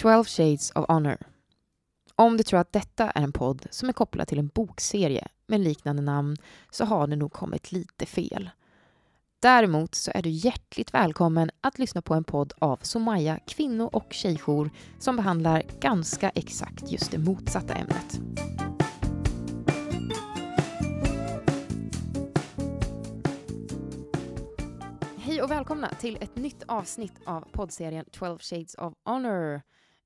12 Shades of Honor. Om du tror att detta är en podd som är kopplad till en bokserie med liknande namn så har du nog kommit lite fel. Däremot så är du hjärtligt välkommen att lyssna på en podd av Somaya kvinno och tjejjour som behandlar ganska exakt just det motsatta ämnet. Hej och välkomna till ett nytt avsnitt av poddserien 12 Shades of Honor.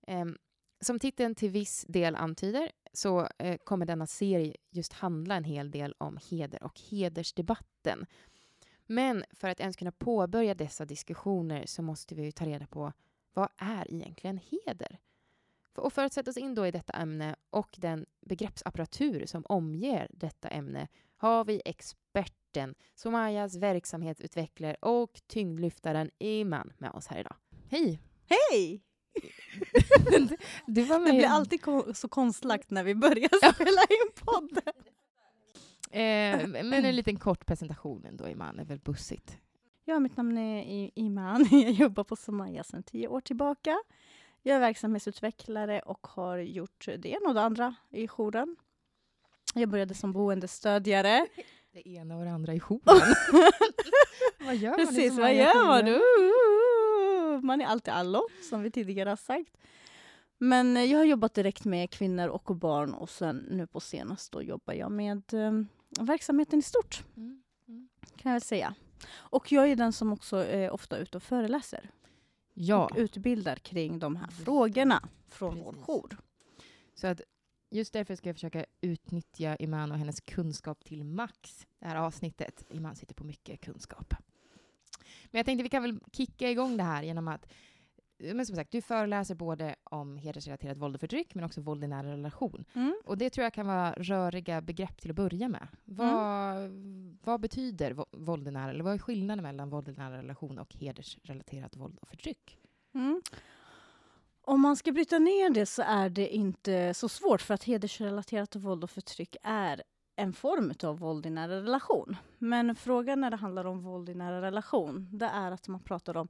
Ehm, som titeln till viss del antyder så eh, kommer denna serie just handla en hel del om heder och hedersdebatten. Men för att ens kunna påbörja dessa diskussioner så måste vi ju ta reda på vad är egentligen heder? Och för att sätta oss in då i detta ämne och den begreppsapparatur som omger detta ämne har vi experten, Somayas verksamhetsutvecklare och tyngdlyftaren Iman med oss här idag. Hej! Hej! Du var med. Det blir alltid ko så konstlagt när vi börjar spela in podden. Eh, men en liten kort presentation ändå, Iman, är väl bussigt? Ja, mitt namn är Iman. Jag jobbar på Somaya sedan tio år tillbaka. Jag är verksamhetsutvecklare och har gjort det ena och det andra i jouren. Jag började som boendestödjare. Det ena och det andra i jouren. vad gör man Precis, vad gör man? Man är alltid allo, som vi tidigare har sagt. Men jag har jobbat direkt med kvinnor och barn och sen nu på senast då jobbar jag med um, verksamheten i stort. Mm. Mm. Kan jag väl säga. Och jag är den som också är ofta ute och föreläser. Ja. Och utbildar kring de här frågorna från Precis. vår jour. Så att just därför ska jag försöka utnyttja Iman och hennes kunskap till max det här avsnittet. Iman sitter på mycket kunskap. Men jag tänkte vi kan väl kicka igång det här genom att men som sagt, du föreläser både om hedersrelaterat våld och förtryck, men också våld i nära relation. Mm. Och det tror jag kan vara röriga begrepp till att börja med. Vad, mm. vad betyder våld i nära, eller vad är skillnaden mellan våld i nära relation och hedersrelaterat våld och förtryck? Mm. Om man ska bryta ner det så är det inte så svårt, för att hedersrelaterat våld och förtryck är en form av våld i nära relation. Men frågan när det handlar om våld i nära relation, det är att man pratar om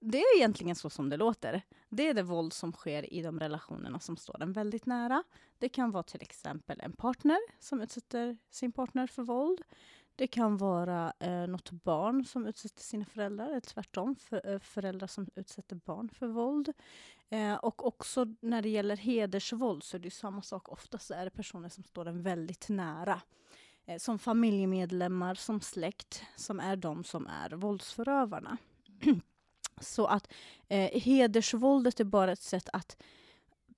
det är egentligen så som det låter. Det är det våld som sker i de relationerna som står en väldigt nära. Det kan vara till exempel en partner som utsätter sin partner för våld. Det kan vara eh, något barn som utsätter sina föräldrar, eller tvärtom, för, eh, föräldrar som utsätter barn för våld. Eh, och också när det gäller hedersvåld så är det samma sak. Oftast är det personer som står en väldigt nära. Eh, som familjemedlemmar, som släkt, som är de som är våldsförövarna. Så att eh, hedersvåldet är bara ett sätt att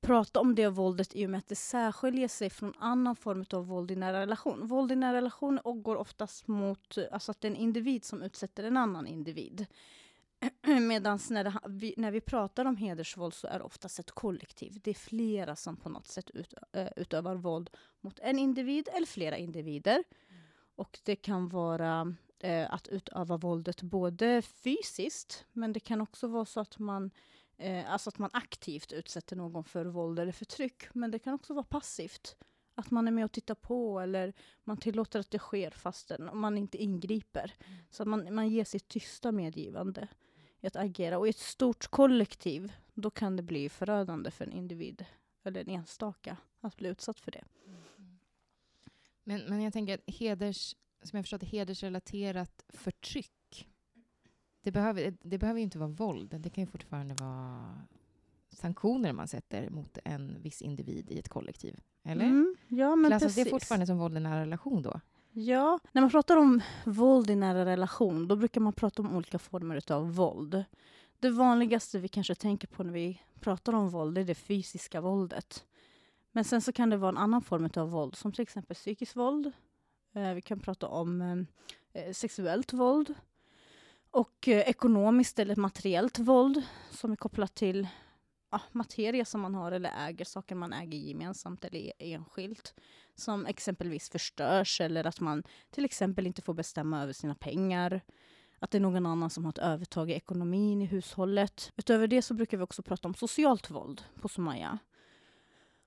prata om det våldet i och med att det särskiljer sig från annan form av våld i nära relation. Våld i nära relation går oftast mot alltså att det är en individ som utsätter en annan individ. Medan när, vi, när vi pratar om hedersvåld så är det oftast ett kollektiv. Det är flera som på något sätt ut, eh, utövar våld mot en individ eller flera individer. Mm. Och det kan vara eh, att utöva våldet både fysiskt, men det kan också vara så att man eh, alltså att man aktivt utsätter någon för våld eller förtryck. Men det kan också vara passivt. Att man är med och tittar på eller man tillåter att det sker fastän man inte ingriper. Mm. Så att man, man ger sitt tysta medgivande i att agera. Och i ett stort kollektiv, då kan det bli förödande för en individ eller en enstaka att bli utsatt för det. Mm. Men, men jag tänker att heders som jag förstått hedersrelaterat förtryck. Det behöver, det behöver ju inte vara våld. Det kan ju fortfarande vara sanktioner man sätter mot en viss individ i ett kollektiv. Eller? Mm, ja, men Klassas det fortfarande som våld i nära relation då? Ja, när man pratar om våld i nära relation, då brukar man prata om olika former av våld. Det vanligaste vi kanske tänker på när vi pratar om våld, är det fysiska våldet. Men sen så kan det vara en annan form av våld, som till exempel psykiskt våld, Eh, vi kan prata om eh, sexuellt våld och eh, ekonomiskt eller materiellt våld som är kopplat till ja, materia som man har eller äger, saker man äger gemensamt eller e-, enskilt. Som exempelvis förstörs eller att man till exempel inte får bestämma över sina pengar. Att det är någon annan som har ett övertag i ekonomin i hushållet. Utöver det så brukar vi också prata om socialt våld på Somaya.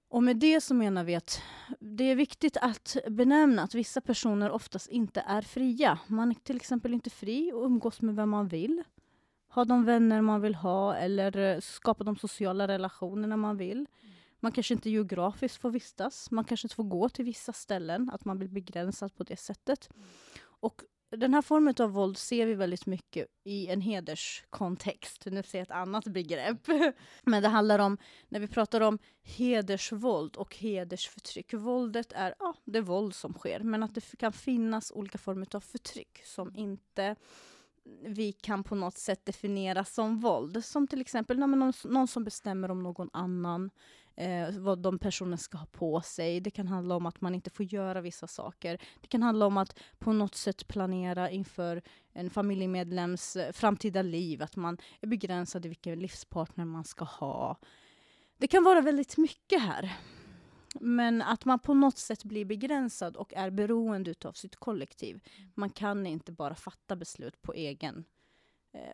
Och med det så menar vi att det är viktigt att benämna att vissa personer oftast inte är fria. Man är till exempel inte fri att umgås med vem man vill. ha de vänner man vill ha eller eh, skapa de sociala relationerna man vill. Man kanske inte geografiskt får vistas, man kanske inte får gå till vissa ställen, att man blir begränsad på det sättet. Och den här formen av våld ser vi väldigt mycket i en hederskontext. Nu ser jag ett annat begrepp. Men det handlar om, när vi pratar om hedersvåld och hedersförtryck. Våldet är ja, det våld som sker, men att det kan finnas olika former av förtryck som inte vi kan på något sätt definiera som våld. Som till exempel någon, någon som bestämmer om någon annan, eh, vad de personen ska ha på sig. Det kan handla om att man inte får göra vissa saker. Det kan handla om att på något sätt planera inför en familjemedlems eh, framtida liv, att man är begränsad i vilken livspartner man ska ha. Det kan vara väldigt mycket här. Men att man på något sätt blir begränsad och är beroende av sitt kollektiv. Man kan inte bara fatta beslut på egen,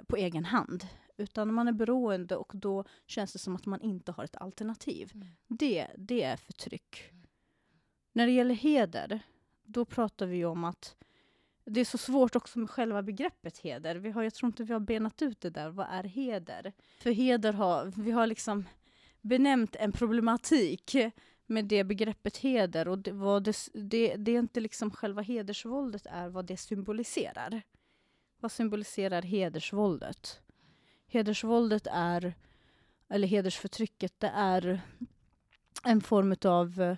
på egen hand. Utan man är beroende och då känns det som att man inte har ett alternativ. Mm. Det, det är förtryck. Mm. När det gäller heder, då pratar vi om att det är så svårt också med själva begreppet heder. Vi har, jag tror inte vi har benat ut det där. Vad är heder? För heder har, vi har liksom benämnt en problematik med det begreppet heder och det, vad det, det, det är inte liksom själva hedersvåldet är vad det symboliserar. Vad symboliserar hedersvåldet? Hedersvåldet är, eller hedersförtrycket, det är en form av eh,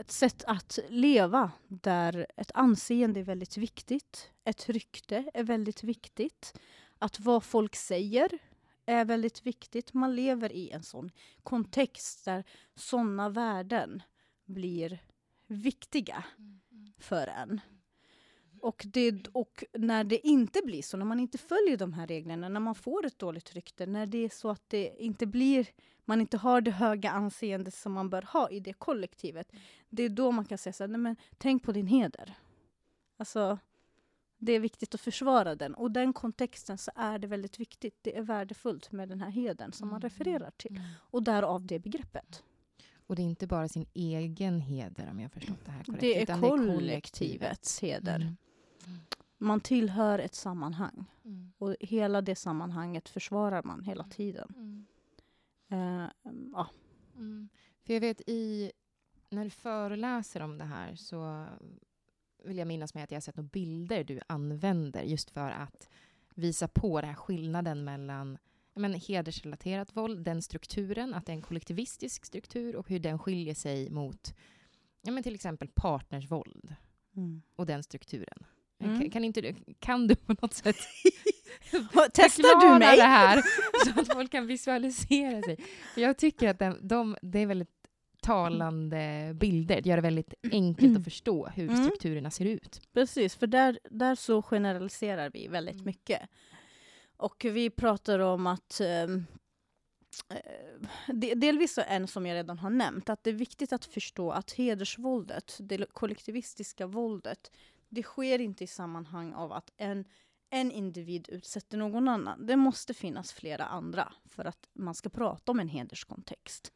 ett sätt att leva där ett anseende är väldigt viktigt. Ett rykte är väldigt viktigt. Att vad folk säger är väldigt viktigt. Man lever i en sån kontext där såna värden blir viktiga mm, mm. för en. Och, det, och när det inte blir så, när man inte följer de här reglerna, när man får ett dåligt rykte, när det är så att det inte blir, man inte har det höga anseende som man bör ha i det kollektivet, det är då man kan säga så här, nej men tänk på din heder. Alltså, det är viktigt att försvara den. Och den kontexten så är det väldigt viktigt. Det är värdefullt med den här heden som man mm, refererar till. Mm. Och därav det begreppet. Och det är inte bara sin egen heder om jag förstått det här korrekt. Det är kollektivets heder. Mm. Man tillhör ett sammanhang. Mm. Och hela det sammanhanget försvarar man hela mm. tiden. Uh, ja. För jag vet i, när du föreläser om det här så vill jag minnas mig att jag har sett några bilder du använder just för att visa på den här skillnaden mellan men, hedersrelaterat våld, den strukturen, att det är en kollektivistisk struktur och hur den skiljer sig mot ja, men till exempel partnersvåld mm. och den strukturen. Mm. Kan, kan, inte du, kan du på något sätt Testar du mig? det här så att folk kan visualisera sig? För jag tycker att de, de, det är väldigt talande bilder. Det gör det väldigt enkelt att förstå hur mm. strukturerna ser ut. Precis, för där, där så generaliserar vi väldigt mm. mycket. Och vi pratar om att eh, delvis en som jag redan har nämnt, att det är viktigt att förstå att hedersvåldet, det kollektivistiska våldet, det sker inte i sammanhang av att en, en individ utsätter någon annan. Det måste finnas flera andra för att man ska prata om en hederskontext.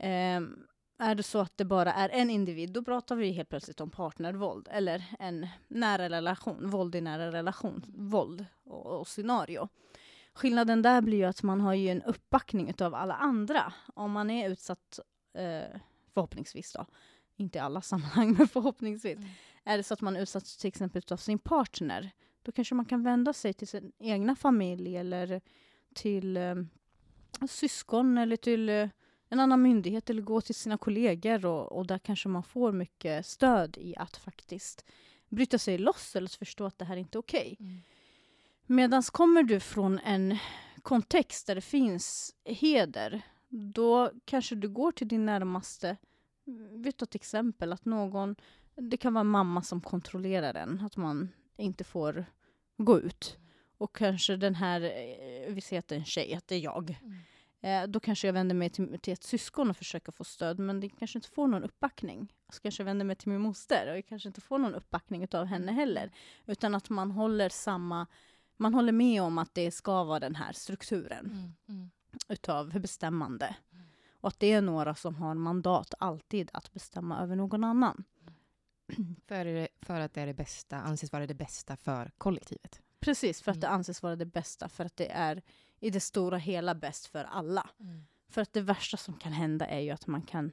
Um, är det så att det bara är en individ, då pratar vi helt plötsligt om partnervåld eller en nära relation, våld i nära relation, våld och, och scenario. Skillnaden där blir ju att man har ju en uppbackning av alla andra. Om man är utsatt, eh, förhoppningsvis då, inte i alla sammanhang, men förhoppningsvis, mm. är det så att man är utsatt till exempel av sin partner, då kanske man kan vända sig till sin egna familj eller till eh, syskon eller till eh, en annan myndighet eller gå till sina kollegor och, och där kanske man får mycket stöd i att faktiskt bryta sig loss eller förstå att det här är inte är okej. Okay. Mm. Medan kommer du från en kontext där det finns heder, då kanske du går till din närmaste. Vi tar ett exempel att någon, det kan vara mamma som kontrollerar en, att man inte får gå ut. Och kanske den här, eh, vi säger att det är en tjej, att det är jag. Mm Eh, då kanske jag vänder mig till, till ett syskon och försöker få stöd, men det kanske inte får någon uppbackning. Så kanske jag vänder mig till min moster och jag kanske inte får någon uppbackning av henne heller. Utan att man håller samma, man håller med om att det ska vara den här strukturen mm, mm. utav bestämmande. Mm. Och att det är några som har mandat alltid att bestämma över någon annan. För, för att det är det bästa, anses vara det bästa för kollektivet. Precis, för att det Mm. anses vara det bästa, för att det är i det stora hela bäst för alla. För att det värsta som kan hända är ju att man kan...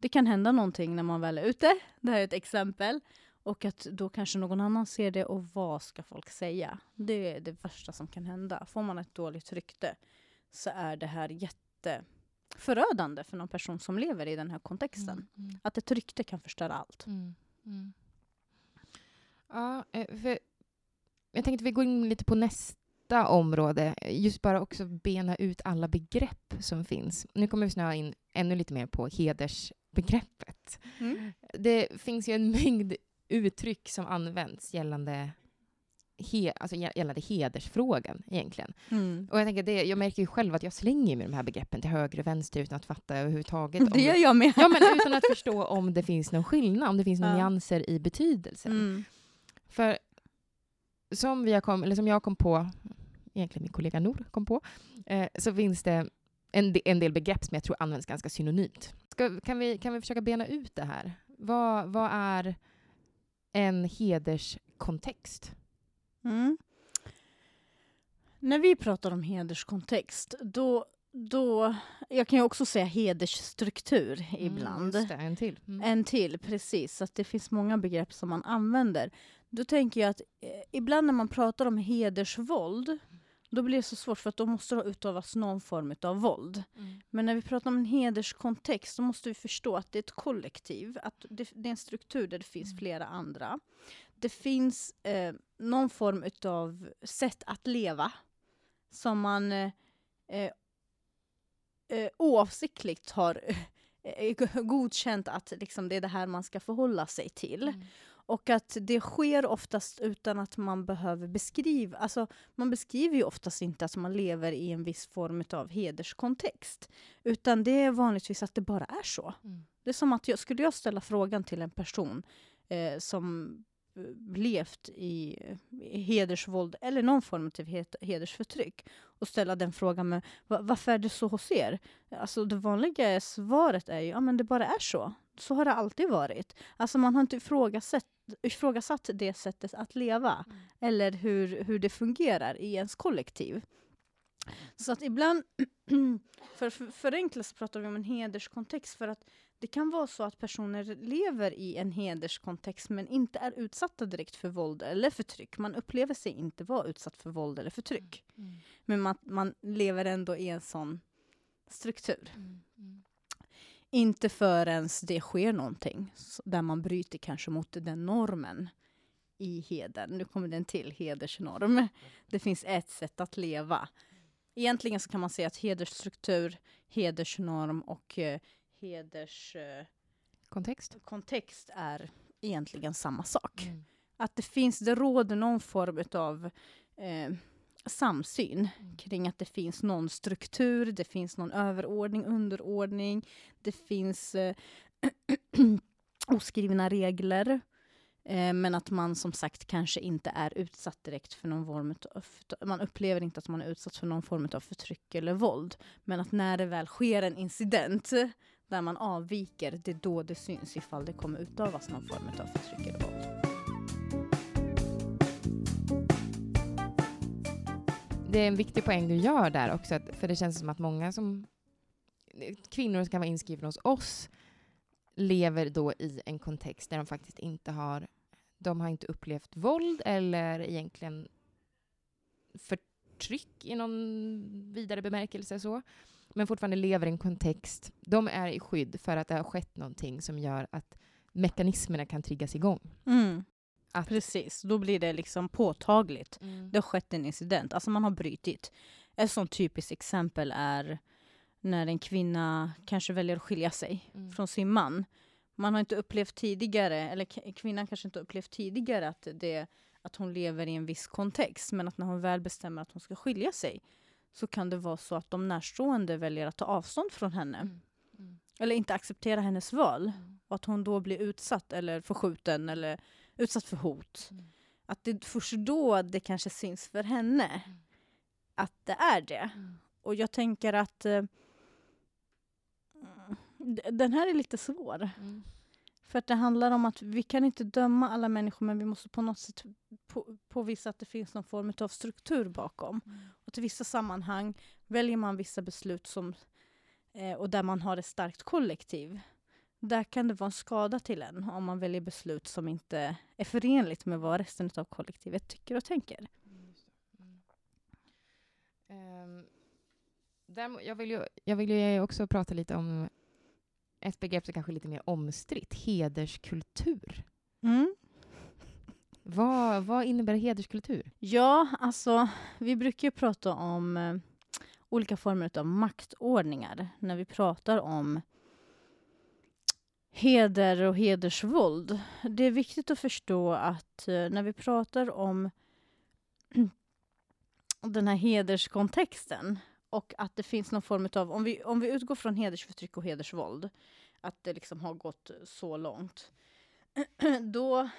Det kan hända någonting när man väl är ute. Det här är ett exempel. Och att då kanske någon annan ser det och vad ska folk säga? Det är det värsta som kan hända. Får man ett dåligt rykte så är det här jätteförödande för någon person som lever i den här kontexten. Mm. Att ett rykte kan förstöra allt. Mm. Mm. Ja, eh, för jag tänkte vi går in lite på nästa område. Just bara också bena ut alla begrepp som finns. Nu kommer vi snöa in ännu lite mer på hedersbegreppet. Det finns ju en mängd uttryck som används gällande, he, alltså gä- gällande hedersfrågan egentligen. Mm. Och jag, tänker det, jag märker ju själv att jag slänger med de här begreppen till höger och vänster utan att fatta överhuvudtaget. Det gör jag med. Ja, men utan att förstå om det finns någon skillnad, om det finns några Ja. nyanser i betydelsen. Mm. För som, vi har kom, eller som jag kom på, egentligen min kollega Nor kom på, eh, så finns det en, de, en del begrepp som jag tror används ganska synonymt. Ska, kan, vi, kan vi försöka bena ut det här? Vad, vad är en hederskontext? Mm. När vi pratar om hederskontext, då, då... Jag kan ju också säga hedersstruktur ibland. Mm, det, en till. Mm. En till, precis. Så att det finns många begrepp som man använder. Då tänker jag att eh, ibland när man pratar om hedersvåld, då blir det så svårt för att då måste det utövas någon form av våld. Mm. Men när vi pratar om en hederskontext så måste vi förstå att det är ett kollektiv, att det, det är en struktur där det finns Mm. flera andra. Det finns eh, någon form av sätt att leva som man eh, eh, eh, oavsiktligt har eh, godkänt att liksom, det är det här man ska förhålla sig till. Mm. Och att det sker oftast utan att man behöver beskriva, alltså man beskriver ju oftast inte att man lever i en viss form av hederskontext. Utan det är vanligtvis att det bara är så. Mm. Det är som att jag, skulle jag ställa frågan till en person eh, som eh, levt i, hedersvåld eller någon form av hed- hedersförtryck och ställa den frågan med "Va- varför är det så hos er? Alltså det vanliga svaret är ju ja men det bara är så. Så har det alltid varit. Alltså man har inte ifrågasatt, ifrågasatt det sättet att leva Mm. eller hur, hur det fungerar i ens kollektiv. Så att ibland, för för förenklat så pratar vi om en hederskontext för att det kan vara så att personer lever i en hederskontext men inte är utsatta direkt för våld eller förtryck. Man upplever sig inte vara utsatt för våld eller förtryck. Mm. Men man, man lever ändå i en sån struktur. Mm. Mm. Inte förrän det sker någonting där man bryter kanske mot den normen i hedern. Nu kommer den till, hedersnorm. Det finns ett sätt att leva. Egentligen så kan man säga att hedersstruktur, hedersnorm och eh, hederskontext Kontext? kontext är egentligen samma sak. Mm. Att det finns, det råder någon form av eh, samsyn Mm. kring att det finns någon struktur, det finns någon överordning, underordning, det finns eh, oskrivna regler. Eh, men att man som sagt kanske inte är utsatt direkt för någon form av, man upplever inte att man är utsatt för någon form av förtryck eller våld. Men att när det väl sker en incident där man avviker, det är då det syns ifall det kommer utövas någon form av förtryck eller våld. Det är en viktig poäng du gör där också, för det känns som att många som kvinnor som kan vara inskrivna hos oss lever då i en kontext där de faktiskt inte har, de har inte upplevt våld eller egentligen förtryck i någon vidare bemärkelse så, men fortfarande lever i en kontext, de är i skydd för att det har skett någonting som gör att mekanismerna kan triggas igång. Att, Precis, då blir det liksom påtagligt. Mm. Det har skett en incident, alltså man har brutit. Ett sånt typiskt exempel är när en kvinna kanske väljer att skilja sig Mm. från sin man. Man har inte upplevt tidigare, eller kvinnan kanske inte upplevt tidigare att, det, att hon lever i en viss kontext. Men att när hon väl bestämmer att hon ska skilja sig så kan det vara så att de närstående väljer att ta avstånd från henne. Mm. Mm. Eller inte acceptera hennes val. Mm. Och att hon då blir utsatt eller förskjuten eller utsatt för hot. Mm. Att det är först då det kanske syns för henne Mm. att det är det. Och jag tänker att eh, den här är lite svår. Mm. För att det handlar om att vi kan inte döma alla människor men vi måste på något sätt po- påvisa att det finns någon form av struktur bakom. Och till vissa sammanhang väljer man vissa beslut som, eh, och där man har ett starkt kollektiv. Där kan det vara en skada till en om man väljer beslut som inte är förenligt med vad resten av kollektivet tycker och tänker. Um, där, jag, vill ju, jag vill ju också prata lite om ett begrepp som kanske är lite mer omstritt, hederskultur. Mm. Vad, vad innebär hederskultur? Ja, alltså vi brukar ju prata om eh, olika former av maktordningar när vi pratar om heder och hedersvåld. Det är viktigt att förstå att eh, när vi pratar om den här hederskontexten och att det finns någon form av, om vi, om vi utgår från hedersförtryck och hedersvåld, att det liksom har gått så långt, då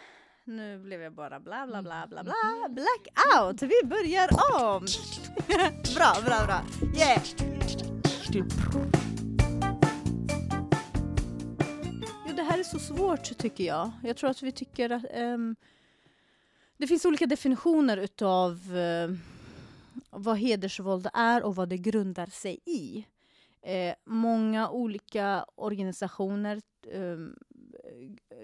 nu blev jag bara bla bla bla bla bla. Mm. Blackout! Vi börjar om! bra, bra, bra. Yeah! Jo, det här är så svårt tycker jag. Jag tror att vi tycker att ehm, det finns olika definitioner utav uh, vad hedersvåld är och vad det grundar sig i. Eh, många olika organisationer um,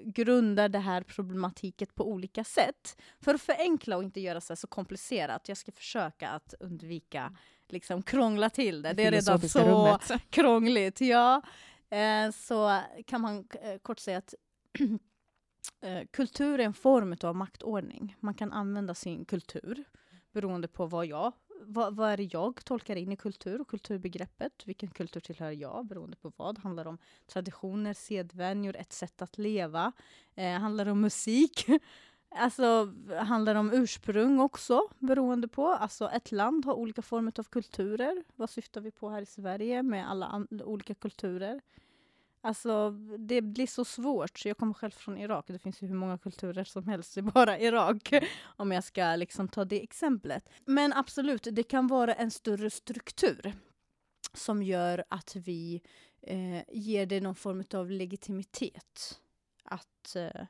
grundar det här problematiken på olika sätt. För att förenkla och inte göra det så komplicerat. Jag ska försöka att undvika liksom krångla till det. Det är redan så rummet. krångligt. Ja. Eh, så kan man eh, kort säga att eh, kultur är en form av maktordning. Man kan använda sin kultur beroende på vad jag vad, vad, är det jag tolkar in i kultur och kulturbegreppet? Vilken kultur tillhör jag beroende på vad? Handlar det om traditioner, sedvänjor, ett sätt att leva? Eh, handlar det om musik? alltså, handlar det om ursprung också beroende på? Alltså ett land har olika former av kulturer. Vad syftar vi på här i Sverige med alla olika kulturer? Alltså, det blir så svårt. Jag kommer själv från Irak. Det finns ju hur många kulturer som helst i bara Irak. Om jag ska liksom ta det exemplet. Men absolut, det kan vara en större struktur som gör att vi eh, ger det någon form av legitimitet. Att eh,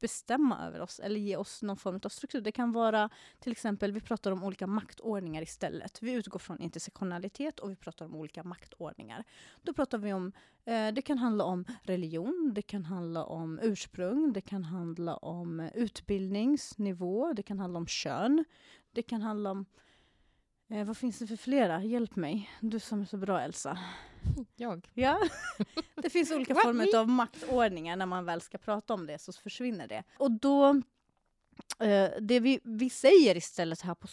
bestämma över oss eller ge oss någon form av struktur. Det kan vara till exempel, vi pratar om olika maktordningar istället. Vi utgår från intersektionalitet och vi pratar om olika maktordningar. Då pratar vi om, eh, det kan handla om religion, det kan handla om ursprung, det kan handla om utbildningsnivå, det kan handla om kön, det kan handla om Eh, vad finns det för flera? Hjälp mig. Du som är så bra, Elsa. Jag? Ja. Det finns olika former av maktordningar. När man väl ska prata om det så försvinner det. Och då, eh, det vi, vi säger istället här på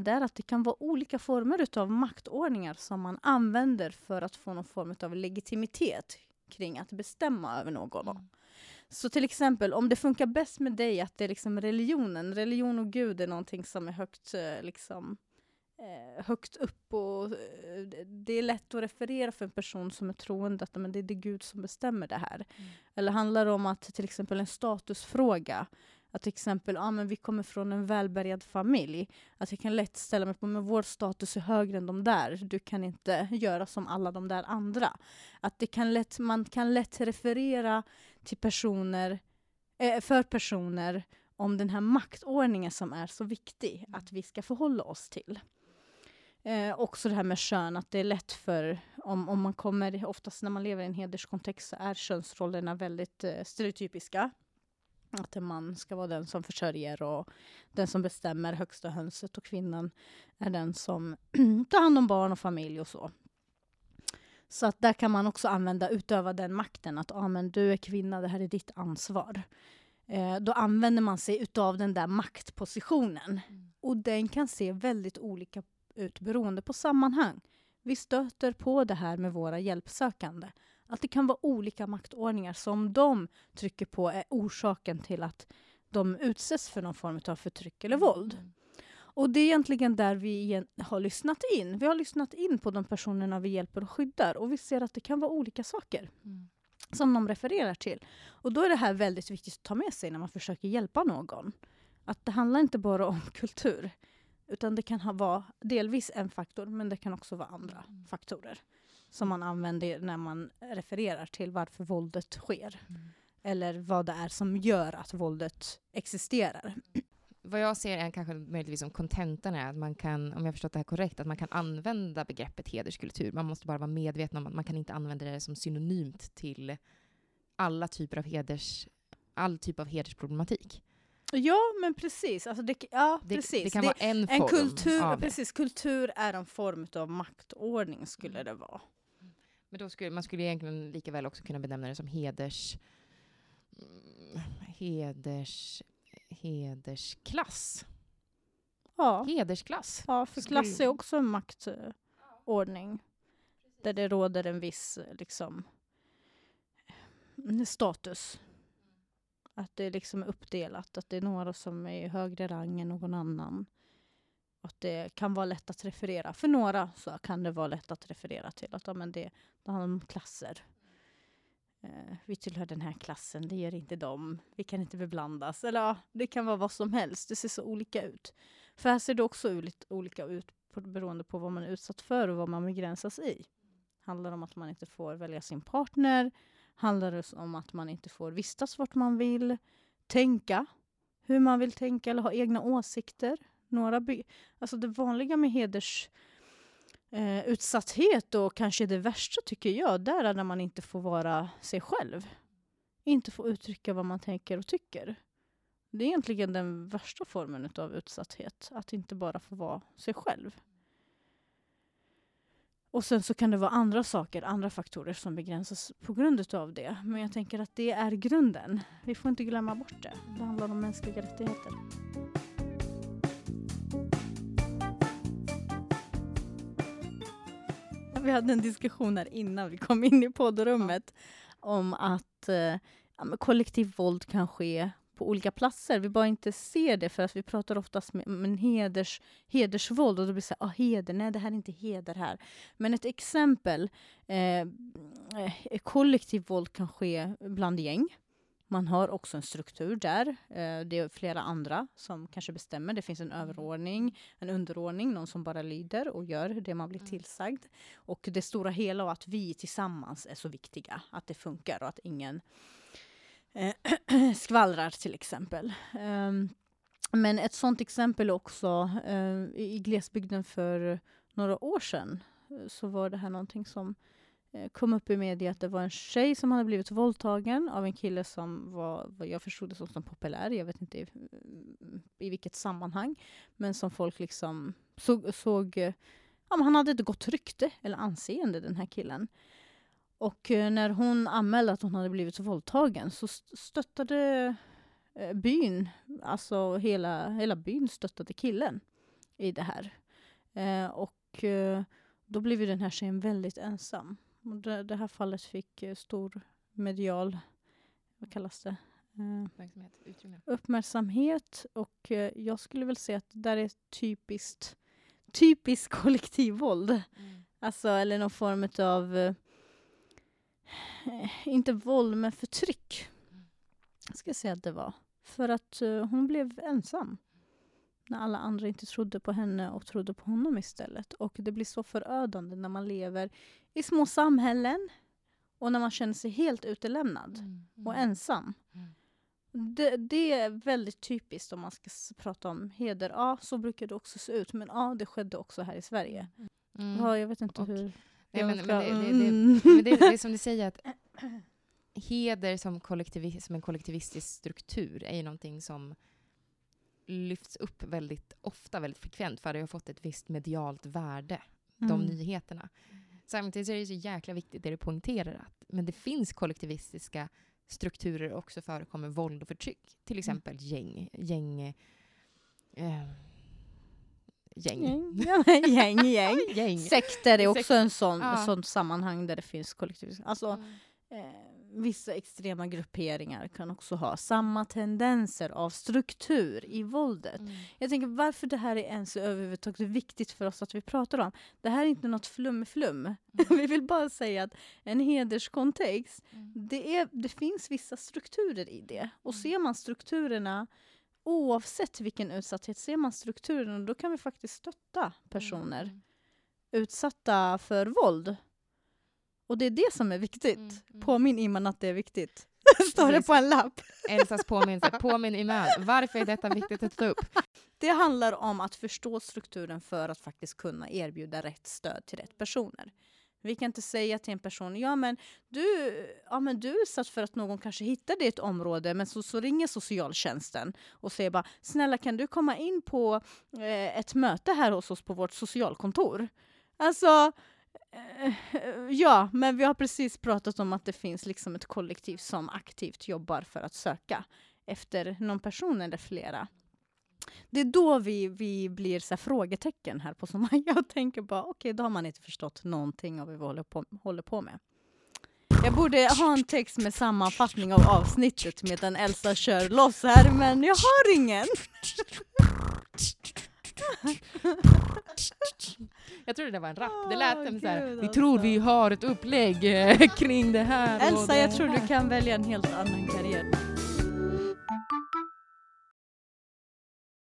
det är att det kan vara olika former av maktordningar som man använder för att få någon form av legitimitet kring att bestämma över någon. Mm. Så till exempel, om det funkar bäst med dig att det är liksom religionen, religion och Gud är någonting som är högt eh, liksom, högt upp och eh, det är lätt att referera för en person som är troende att men det är det Gud som bestämmer det här. Mm. Eller handlar det om att till exempel en statusfråga att till exempel, ah, men vi kommer från en välbärgad familj. Att jag kan lätt ställa mig på, men vår status är högre än de där. Du kan inte göra som alla de där andra. Att det kan lätt, man kan lätt referera till personer, eh, för personer om den här maktordningen som är så viktig att vi ska förhålla oss till. Eh, också det här med kön, att det är lätt för, om, om man kommer, oftast när man lever i en hederskontext så är könsrollerna väldigt eh, stereotypiska. Att en man ska vara den som försörjer och den som bestämmer högsta hönset och kvinnan är den som tar hand om barn och familj och så. Så att där kan man också använda, utöva den makten, att ah, men du är kvinna, det här är ditt ansvar. Eh, då använder man sig utav den där maktpositionen. Mm. Och den kan se väldigt olika ut beroende på sammanhang. Vi stöter på det här med våra hjälpsökande. Att det kan vara olika maktordningar som de trycker på är orsaken till att de utsätts för någon form av förtryck eller våld. Mm. Och det är egentligen där vi har lyssnat in. Vi har lyssnat in på de personerna vi hjälper och skyddar och vi ser att det kan vara olika saker. Mm. som de refererar till. Och då är det här väldigt viktigt att ta med sig när man försöker hjälpa någon. Att det handlar inte bara om kultur. Utan det kan ha, vara delvis en faktor, men det kan också vara andra mm. faktorer som man använder när man refererar till varför våldet sker. Mm. Eller vad det är som gör att våldet existerar. vad jag ser är kanske möjligtvis som kontentan är att man kan, om jag förstått det här korrekt, att man kan använda begreppet hederskultur. Man måste bara vara medveten om att man kan inte använda det som synonymt till alla typer av heders, all typ av hedersproblematik. Ja, men precis. Alltså det, ja, Det, precis. det kan vara en form en kultur, det. precis, kultur är en form av maktordning skulle det vara. Men då skulle, man skulle egentligen lika väl också kunna benämna det som heders... mm, Heders... Hedersklass. Ja, Hedersklass. ja för klass är också en maktordning. Där det råder en viss liksom, status. Att det liksom är uppdelat, att det är några som är i högre rang än någon annan. Att det kan vara lätt att referera. För några så kan det vara lätt att referera till att ja, men det, det handlar om klasser. Eh, vi tillhör den här klassen, det gör inte de. Vi kan inte beblandas. Eller ja, det kan vara vad som helst. Det ser så olika ut. För här ser det också olika ut på, beroende på vad man är utsatt för och vad man begränsas i. Handlar om att man inte får välja sin partner? Handlar det om att man inte får vistas vart man vill? Tänka hur man vill tänka eller ha egna åsikter? Några alltså det vanliga med heders eh, utsatthet och kanske det värsta tycker jag, där är när man inte får vara sig själv. Inte får uttrycka vad man tänker och tycker. Det är egentligen den värsta formen av utsatthet, att inte bara få vara sig själv. Och sen så kan det vara andra saker, andra faktorer som begränsas på grund av det. Men jag tänker att det är grunden. Vi får inte glömma bort det. Det handlar om mänskliga rättigheter. Vi hade en diskussion här innan vi kom in i poddrummet om att eh, kollektiv våld kan ske på olika platser. Vi bara inte ser det för att vi pratar oftast med, med heders, hedersvåld och då blir det så här, ah, heder, nej det här är inte heder här. Men ett exempel, eh, eh, kollektiv våld kan ske bland gäng. Man har också en struktur där. Eh, det är flera andra som kanske bestämmer. Det finns en överordning, en underordning, någon som bara lyder och gör det man blir Mm. tillsagd. Och det stora hela och att vi tillsammans är så viktiga, att det funkar och att ingen Eh, skvallrar till exempel. Ehm, men ett sånt exempel också eh, i glesbygden för några år sedan eh, så var det här någonting som eh, kom upp i media att det var en tjej som hade blivit våldtagen av en kille som var, vad jag förstod det som, som populär, jag vet inte i, i vilket sammanhang, men som folk liksom såg, såg ja, men han hade ett gott rykte eller anseende den här killen. Och eh, när hon anmälde att hon hade blivit våldtagen så st- stöttade eh, byn, alltså hela, hela byn stöttade killen i det här. Eh, och då blev ju den här tjejen väldigt ensam. Det, det här fallet fick stor medial, vad kallas det? Utrymme. uppmärksamhet och jag skulle väl säga att det där är typiskt typiskt kollektivvåld. Mm. Alltså, eller någon form av inte våld, men förtryck. Jag ska säga att det var. För att eh, hon blev ensam. När alla andra inte trodde på henne och trodde på honom istället. Och det blir så förödande när man lever i små samhällen och när man känner sig helt utelämnad Mm. och ensam. Mm. Det, det är väldigt typiskt om man ska prata om heder. Ja, så brukar det också se ut. Men ja, det skedde också här i Sverige. Mm. Ja, jag vet inte Och- hur... Nej, men, men, det, det, det, Mm. men det, är som du säger, att heder som, som en kollektivistisk struktur är ju någonting som lyfts upp väldigt ofta, väldigt frekvent, för det har fått ett visst medialt värde, de Mm. nyheterna. Samtidigt är det så jäkla viktigt det du poängterar, att men det finns kollektivistiska strukturer också förekommer våld och förtryck. Till exempel gäng, gäng, eh, gäng. Gäng, gäng, gäng. gäng. Sekter är också en sån, Ja. sånt sammanhang där det finns kollektivism. Alltså, Mm. eh, vissa extrema grupperingar kan också ha samma tendenser av struktur i våldet. Mm. Jag tänker varför det här är ens överhuvudtaget viktigt för oss att vi pratar om. Det här är inte något flum-flum. vi vill bara säga att en hederskontext, Mm. det, är, det finns vissa strukturer i det. Och Mm. ser man strukturerna, oavsett vilken utsatthet, ser man strukturerna, då kan vi faktiskt stötta personer Mm. utsatta för våld. Och det är det som är viktigt. Mm, mm. Påminn Iman att det är viktigt. Står det på en lapp. Elsas påminnelse. Påminn Iman. Varför är detta viktigt att ta upp? Det handlar om att förstå strukturen för att faktiskt kunna erbjuda rätt stöd till rätt personer. Vi kan inte säga till en person, ja men du, ja, men du är utsatt för att någon kanske hittade ett område, men så, så ringer socialtjänsten och säger bara, snälla kan du komma in på eh, ett möte här hos oss på vårt socialkontor? Alltså, eh, ja, men vi har precis pratat om att det finns liksom ett kollektiv som aktivt jobbar för att söka efter någon person eller flera. Det är då vi, vi blir så här frågetecken här på Somalia och tänker bara okej, då har man inte förstått någonting av vad vi håller på, håller på med. Jag borde ha en text med sammanfattning av avsnittet medan Elsa kör loss här, men jag har ingen. Jag trodde det var en rap. Det lät som så här, vi tror alltså." vi har ett upplägg eh, kring det här. Elsa, jag tror här." du kan välja en helt annan karriär.